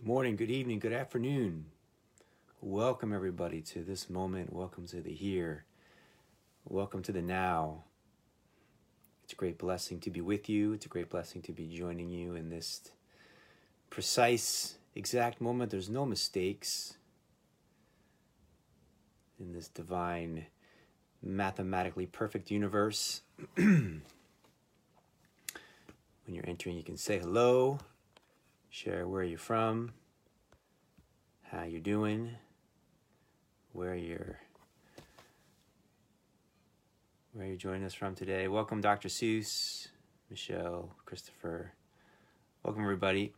Good morning, good evening, good afternoon. Welcome, everybody, to this moment. Welcome to the here. Welcome to the now. It's a great blessing to be with you. It's a great blessing to be joining you in this precise, exact moment. There's no mistakes in this divine, mathematically perfect universe. when you're entering, you can say hello share where you're from, how you're doing, where you're where you're joining us from today. Welcome, Dr. Seuss, Michelle, Christopher. Welcome, everybody.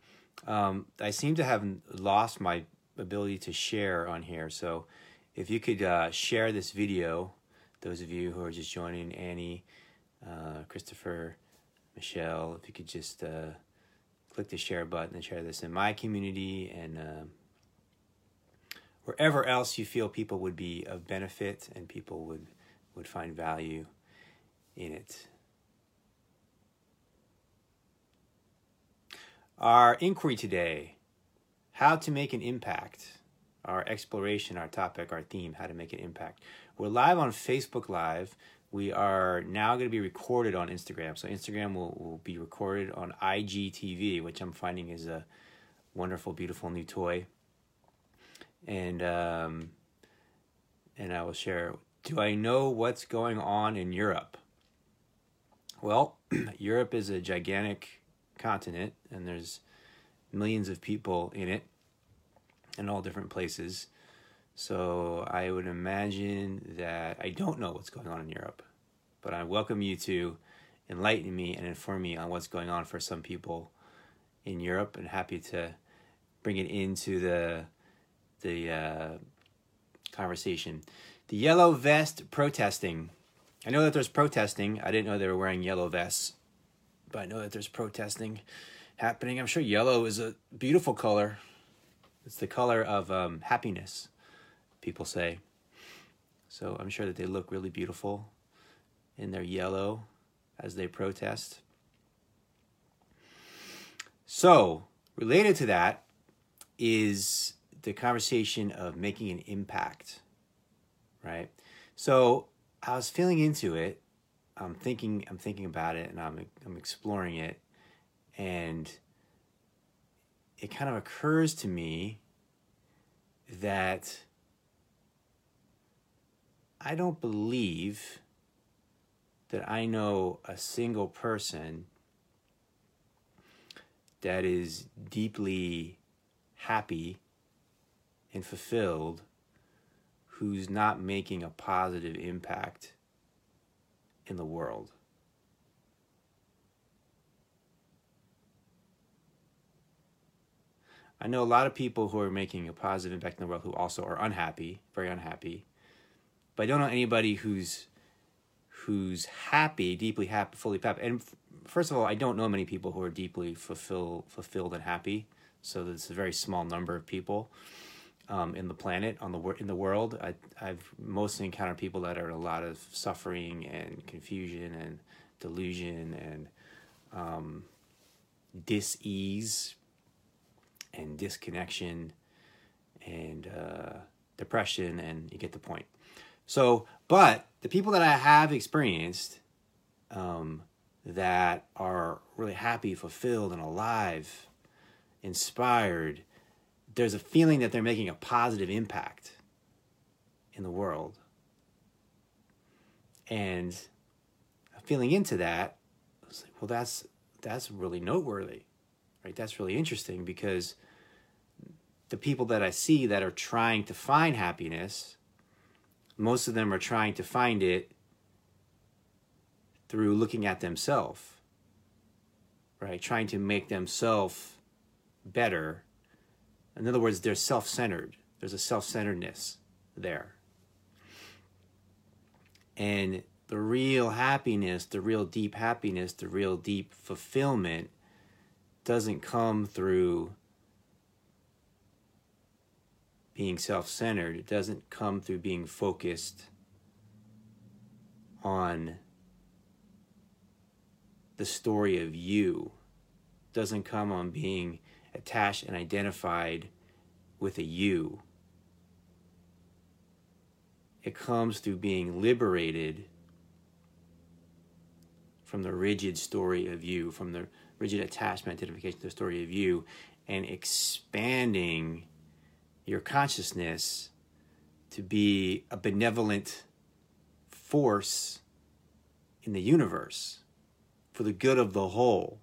Um, I seem to have lost my ability to share on here, so if you could uh, share this video, those of you who are just joining, Annie, uh, Christopher, Michelle, if you could just uh, click the share button and share this in my community and uh, wherever else you feel people would be of benefit and people would would find value in it. Our inquiry today, how to make an impact. Our exploration, our topic, our theme, how to make an impact. We're live on Facebook Live we are now going to be recorded on Instagram. So Instagram will, will be recorded on IGTV, which I'm finding is a wonderful, beautiful new toy. And um, and I will share. Do I know what's going on in Europe? Well, Europe is a gigantic continent, and there's millions of people in it, in all different places. So I would imagine that I don't know what's going on in Europe, but I welcome you to enlighten me and inform me on what's going on for some people in Europe, and happy to bring it into the the uh, conversation. The yellow vest protesting. I know that there's protesting. I didn't know they were wearing yellow vests, but I know that there's protesting happening. I'm sure yellow is a beautiful color. It's the color of um, happiness people say. So I'm sure that they look really beautiful in their yellow as they protest. So, related to that is the conversation of making an impact, right? So, I was feeling into it. I'm thinking I'm thinking about it and I'm I'm exploring it and it kind of occurs to me that I don't believe that I know a single person that is deeply happy and fulfilled who's not making a positive impact in the world. I know a lot of people who are making a positive impact in the world who also are unhappy, very unhappy but I don't know anybody who's who's happy, deeply happy, fully happy. And f- first of all, I don't know many people who are deeply fulfill, fulfilled and happy. So it's a very small number of people um, in the planet, on the in the world. I, I've mostly encountered people that are in a lot of suffering and confusion and delusion and um, dis-ease and disconnection and uh, depression, and you get the point. So, but the people that I have experienced um, that are really happy, fulfilled, and alive, inspired, there's a feeling that they're making a positive impact in the world. And feeling into that, I was like, well, that's that's really noteworthy, right? That's really interesting because the people that I see that are trying to find happiness most of them are trying to find it through looking at themselves, right? Trying to make themselves better. In other words, they're self centered. There's a self centeredness there. And the real happiness, the real deep happiness, the real deep fulfillment doesn't come through being self centered. It doesn't come through being focused on the story of you. It doesn't come on being attached and identified with a you. It comes through being liberated from the rigid story of you, from the rigid attachment identification to the story of you, and expanding your consciousness to be a benevolent force in the universe for the good of the whole.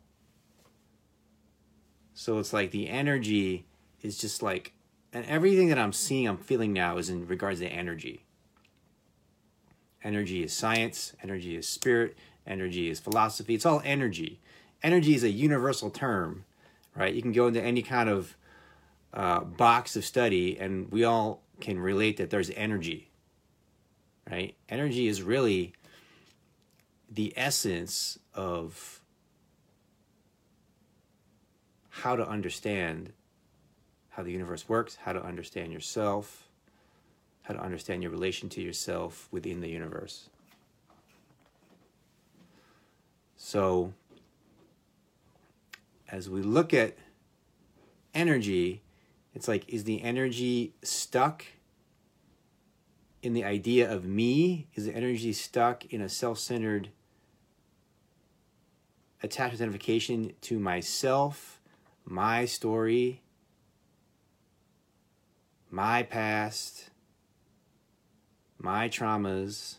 So it's like the energy is just like, and everything that I'm seeing, I'm feeling now is in regards to energy. Energy is science, energy is spirit, energy is philosophy. It's all energy. Energy is a universal term, right? You can go into any kind of uh, box of study, and we all can relate that there's energy, right? Energy is really the essence of how to understand how the universe works, how to understand yourself, how to understand your relation to yourself within the universe. So, as we look at energy, it's like, is the energy stuck in the idea of me? Is the energy stuck in a self centered attachment identification to myself, my story, my past, my traumas,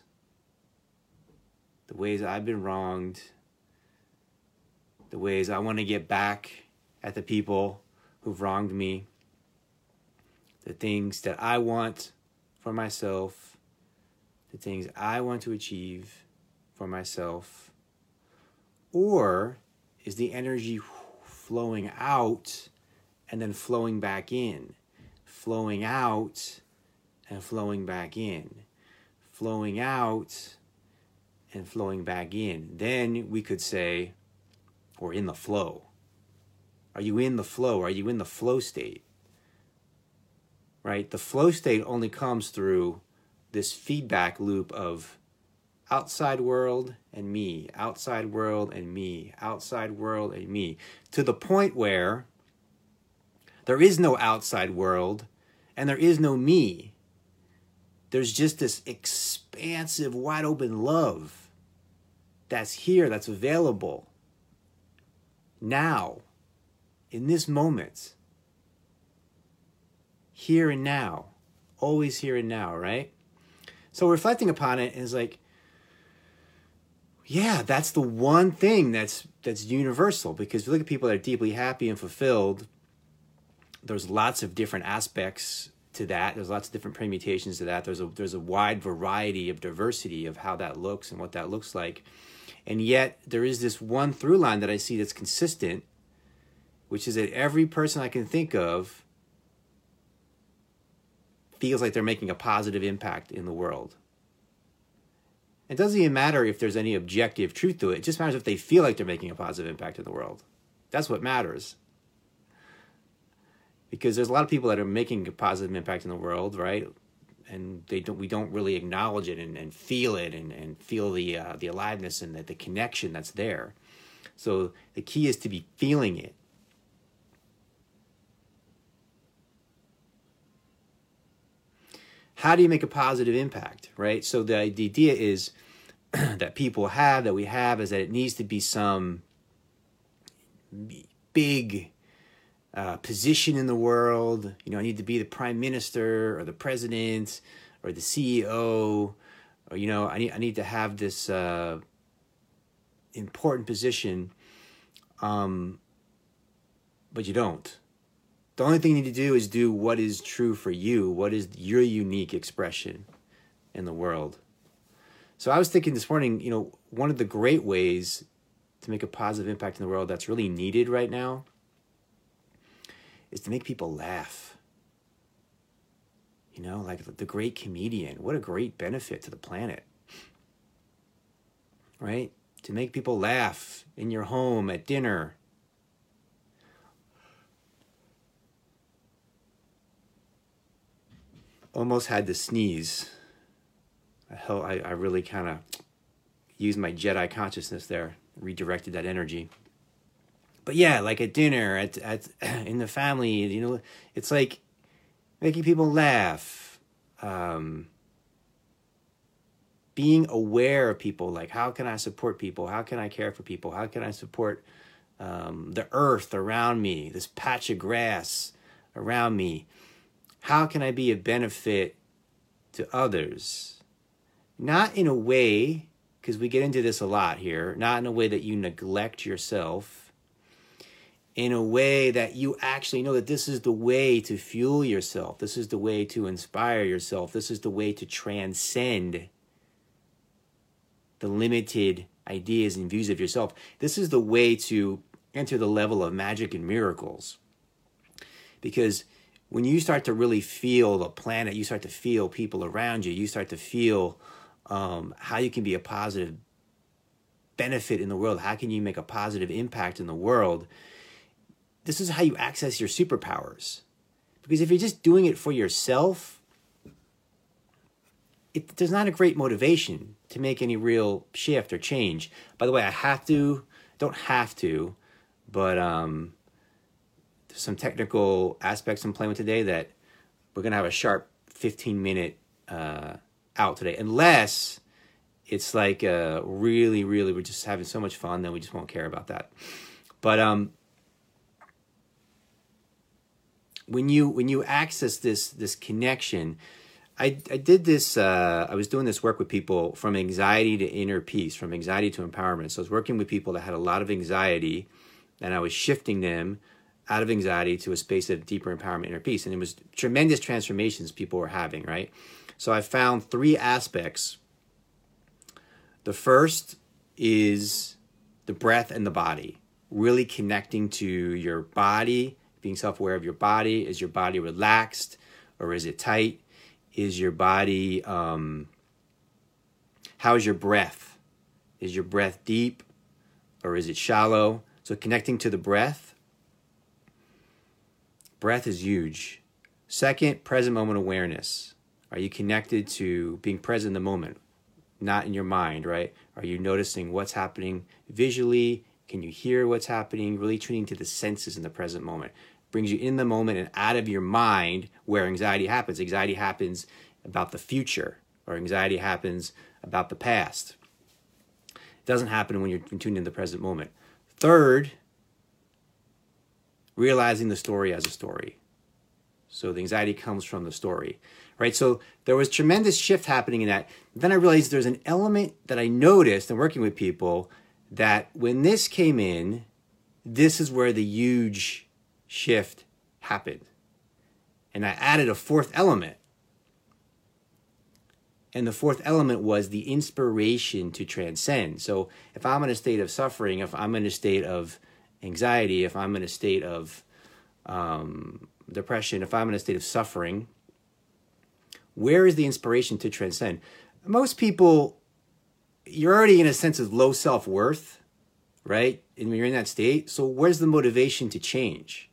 the ways I've been wronged, the ways I want to get back at the people who've wronged me, the things that I want for myself, the things I want to achieve for myself or is the energy flowing out and then flowing back in? Flowing out and flowing back in. Flowing out and flowing back in. Then we could say, or in the flow. Are you in the flow? Are you in the flow state? Right? The flow state only comes through this feedback loop of outside world and me, outside world and me, outside world and me, to the point where there is no outside world and there is no me. There's just this expansive, wide open love that's here, that's available now, in this moment, here and now, always here and now, right? So reflecting upon it is like, yeah, that's the one thing that's that's universal because if you look at people that are deeply happy and fulfilled, there's lots of different aspects to that. There's lots of different permutations to that. There's a there's a wide variety of diversity of how that looks and what that looks like. And yet there is this one through line that I see that's consistent, which is that every person I can think of feels like they're making a positive impact in the world. It doesn't even matter if there's any objective truth to it. It just matters if they feel like they're making a positive impact in the world. That's what matters. Because there's a lot of people that are making a positive impact in the world, right? And they don't, we don't really acknowledge it and, and feel it and, and feel the, uh, the aliveness and the, the connection that's there. So the key is to be feeling it. How do you make a positive impact, right? So the, the idea is that people have, that we have, is that it needs to be some big uh, position in the world. You know, I need to be the prime minister or the president or the CEO, or you know, I need I need to have this uh, important position. Um, but you don't. The only thing you need to do is do what is true for you. What is your unique expression in the world? So I was thinking this morning, you know, one of the great ways to make a positive impact in the world that's really needed right now is to make people laugh. You know, like the great comedian. What a great benefit to the planet. Right? To make people laugh in your home, at dinner. Almost had to sneeze. I, I really kind of used my Jedi consciousness there, redirected that energy. but yeah, like at dinner, at at in the family, you know, it's like making people laugh, um, being aware of people. Like, how can I support people? How can I care for people? How can I support um, the earth around me, this patch of grass around me? How can I be a benefit to others? Not in a way, because we get into this a lot here, not in a way that you neglect yourself, in a way that you actually know that this is the way to fuel yourself, this is the way to inspire yourself, this is the way to transcend the limited ideas and views of yourself. This is the way to enter the level of magic and miracles. Because when you start to really feel the planet, you start to feel people around you, you start to feel um, how you can be a positive benefit in the world. How can you make a positive impact in the world? This is how you access your superpowers. Because if you're just doing it for yourself, it, there's not a great motivation to make any real shift or change. By the way, I have to, don't have to, but um, some technical aspects I'm playing with today that we're gonna have a sharp 15 minute uh, out today, unless it's like uh, really, really we're just having so much fun, then we just won't care about that. But um, when you when you access this this connection, I, I did this, uh, I was doing this work with people from anxiety to inner peace, from anxiety to empowerment. So I was working with people that had a lot of anxiety, and I was shifting them out of anxiety to a space of deeper empowerment, inner peace. And it was tremendous transformations people were having, right? So I found three aspects. The first is the breath and the body, really connecting to your body, being self aware of your body. Is your body relaxed or is it tight? Is your body, um, how is your breath? Is your breath deep or is it shallow? So connecting to the breath. Breath is huge. Second, present moment awareness. Are you connected to being present in the moment, not in your mind, right? Are you noticing what's happening visually? Can you hear what's happening? Really tuning to the senses in the present moment brings you in the moment and out of your mind where anxiety happens. Anxiety happens about the future, or anxiety happens about the past. It doesn't happen when you're tuned in the present moment. Third, realizing the story as a story. So the anxiety comes from the story, right? So there was tremendous shift happening in that. Then I realized there's an element that I noticed in working with people that when this came in, this is where the huge shift happened. And I added a fourth element. And the fourth element was the inspiration to transcend. So if I'm in a state of suffering, if I'm in a state of anxiety, if I'm in a state of um, depression, if I'm in a state of suffering, where is the inspiration to transcend? Most people, you're already in a sense of low self worth, right? And when you're in that state, so where's the motivation to change?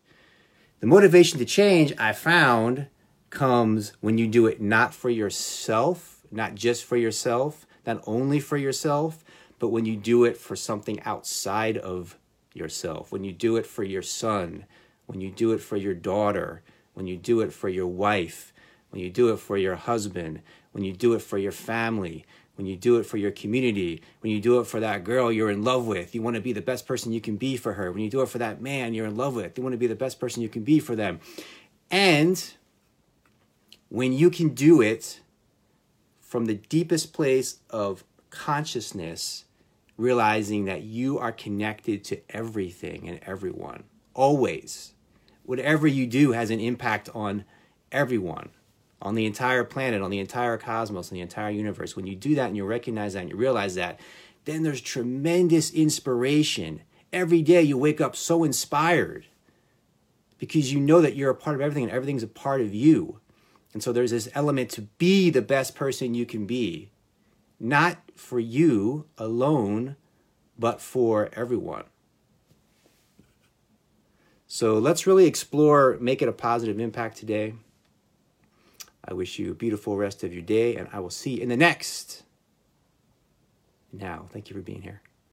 The motivation to change, I found, comes when you do it not for yourself, not just for yourself, not only for yourself, but when you do it for something outside of yourself, when you do it for your son, when you do it for your daughter, when you do it for your wife, when you do it for your husband, when you do it for your family, when you do it for your community, when you do it for that girl you're in love with, you want to be the best person you can be for her. When you do it for that man you're in love with, you want to be the best person you can be for them. And when you can do it from the deepest place of consciousness, realizing that you are connected to everything and everyone, always. Whatever you do has an impact on everyone on the entire planet, on the entire cosmos, on the entire universe, when you do that and you recognize that and you realize that, then there's tremendous inspiration. Every day you wake up so inspired because you know that you're a part of everything and everything's a part of you. And so there's this element to be the best person you can be, not for you alone, but for everyone. So let's really explore, make it a positive impact today. I wish you a beautiful rest of your day, and I will see you in the next. Now, thank you for being here.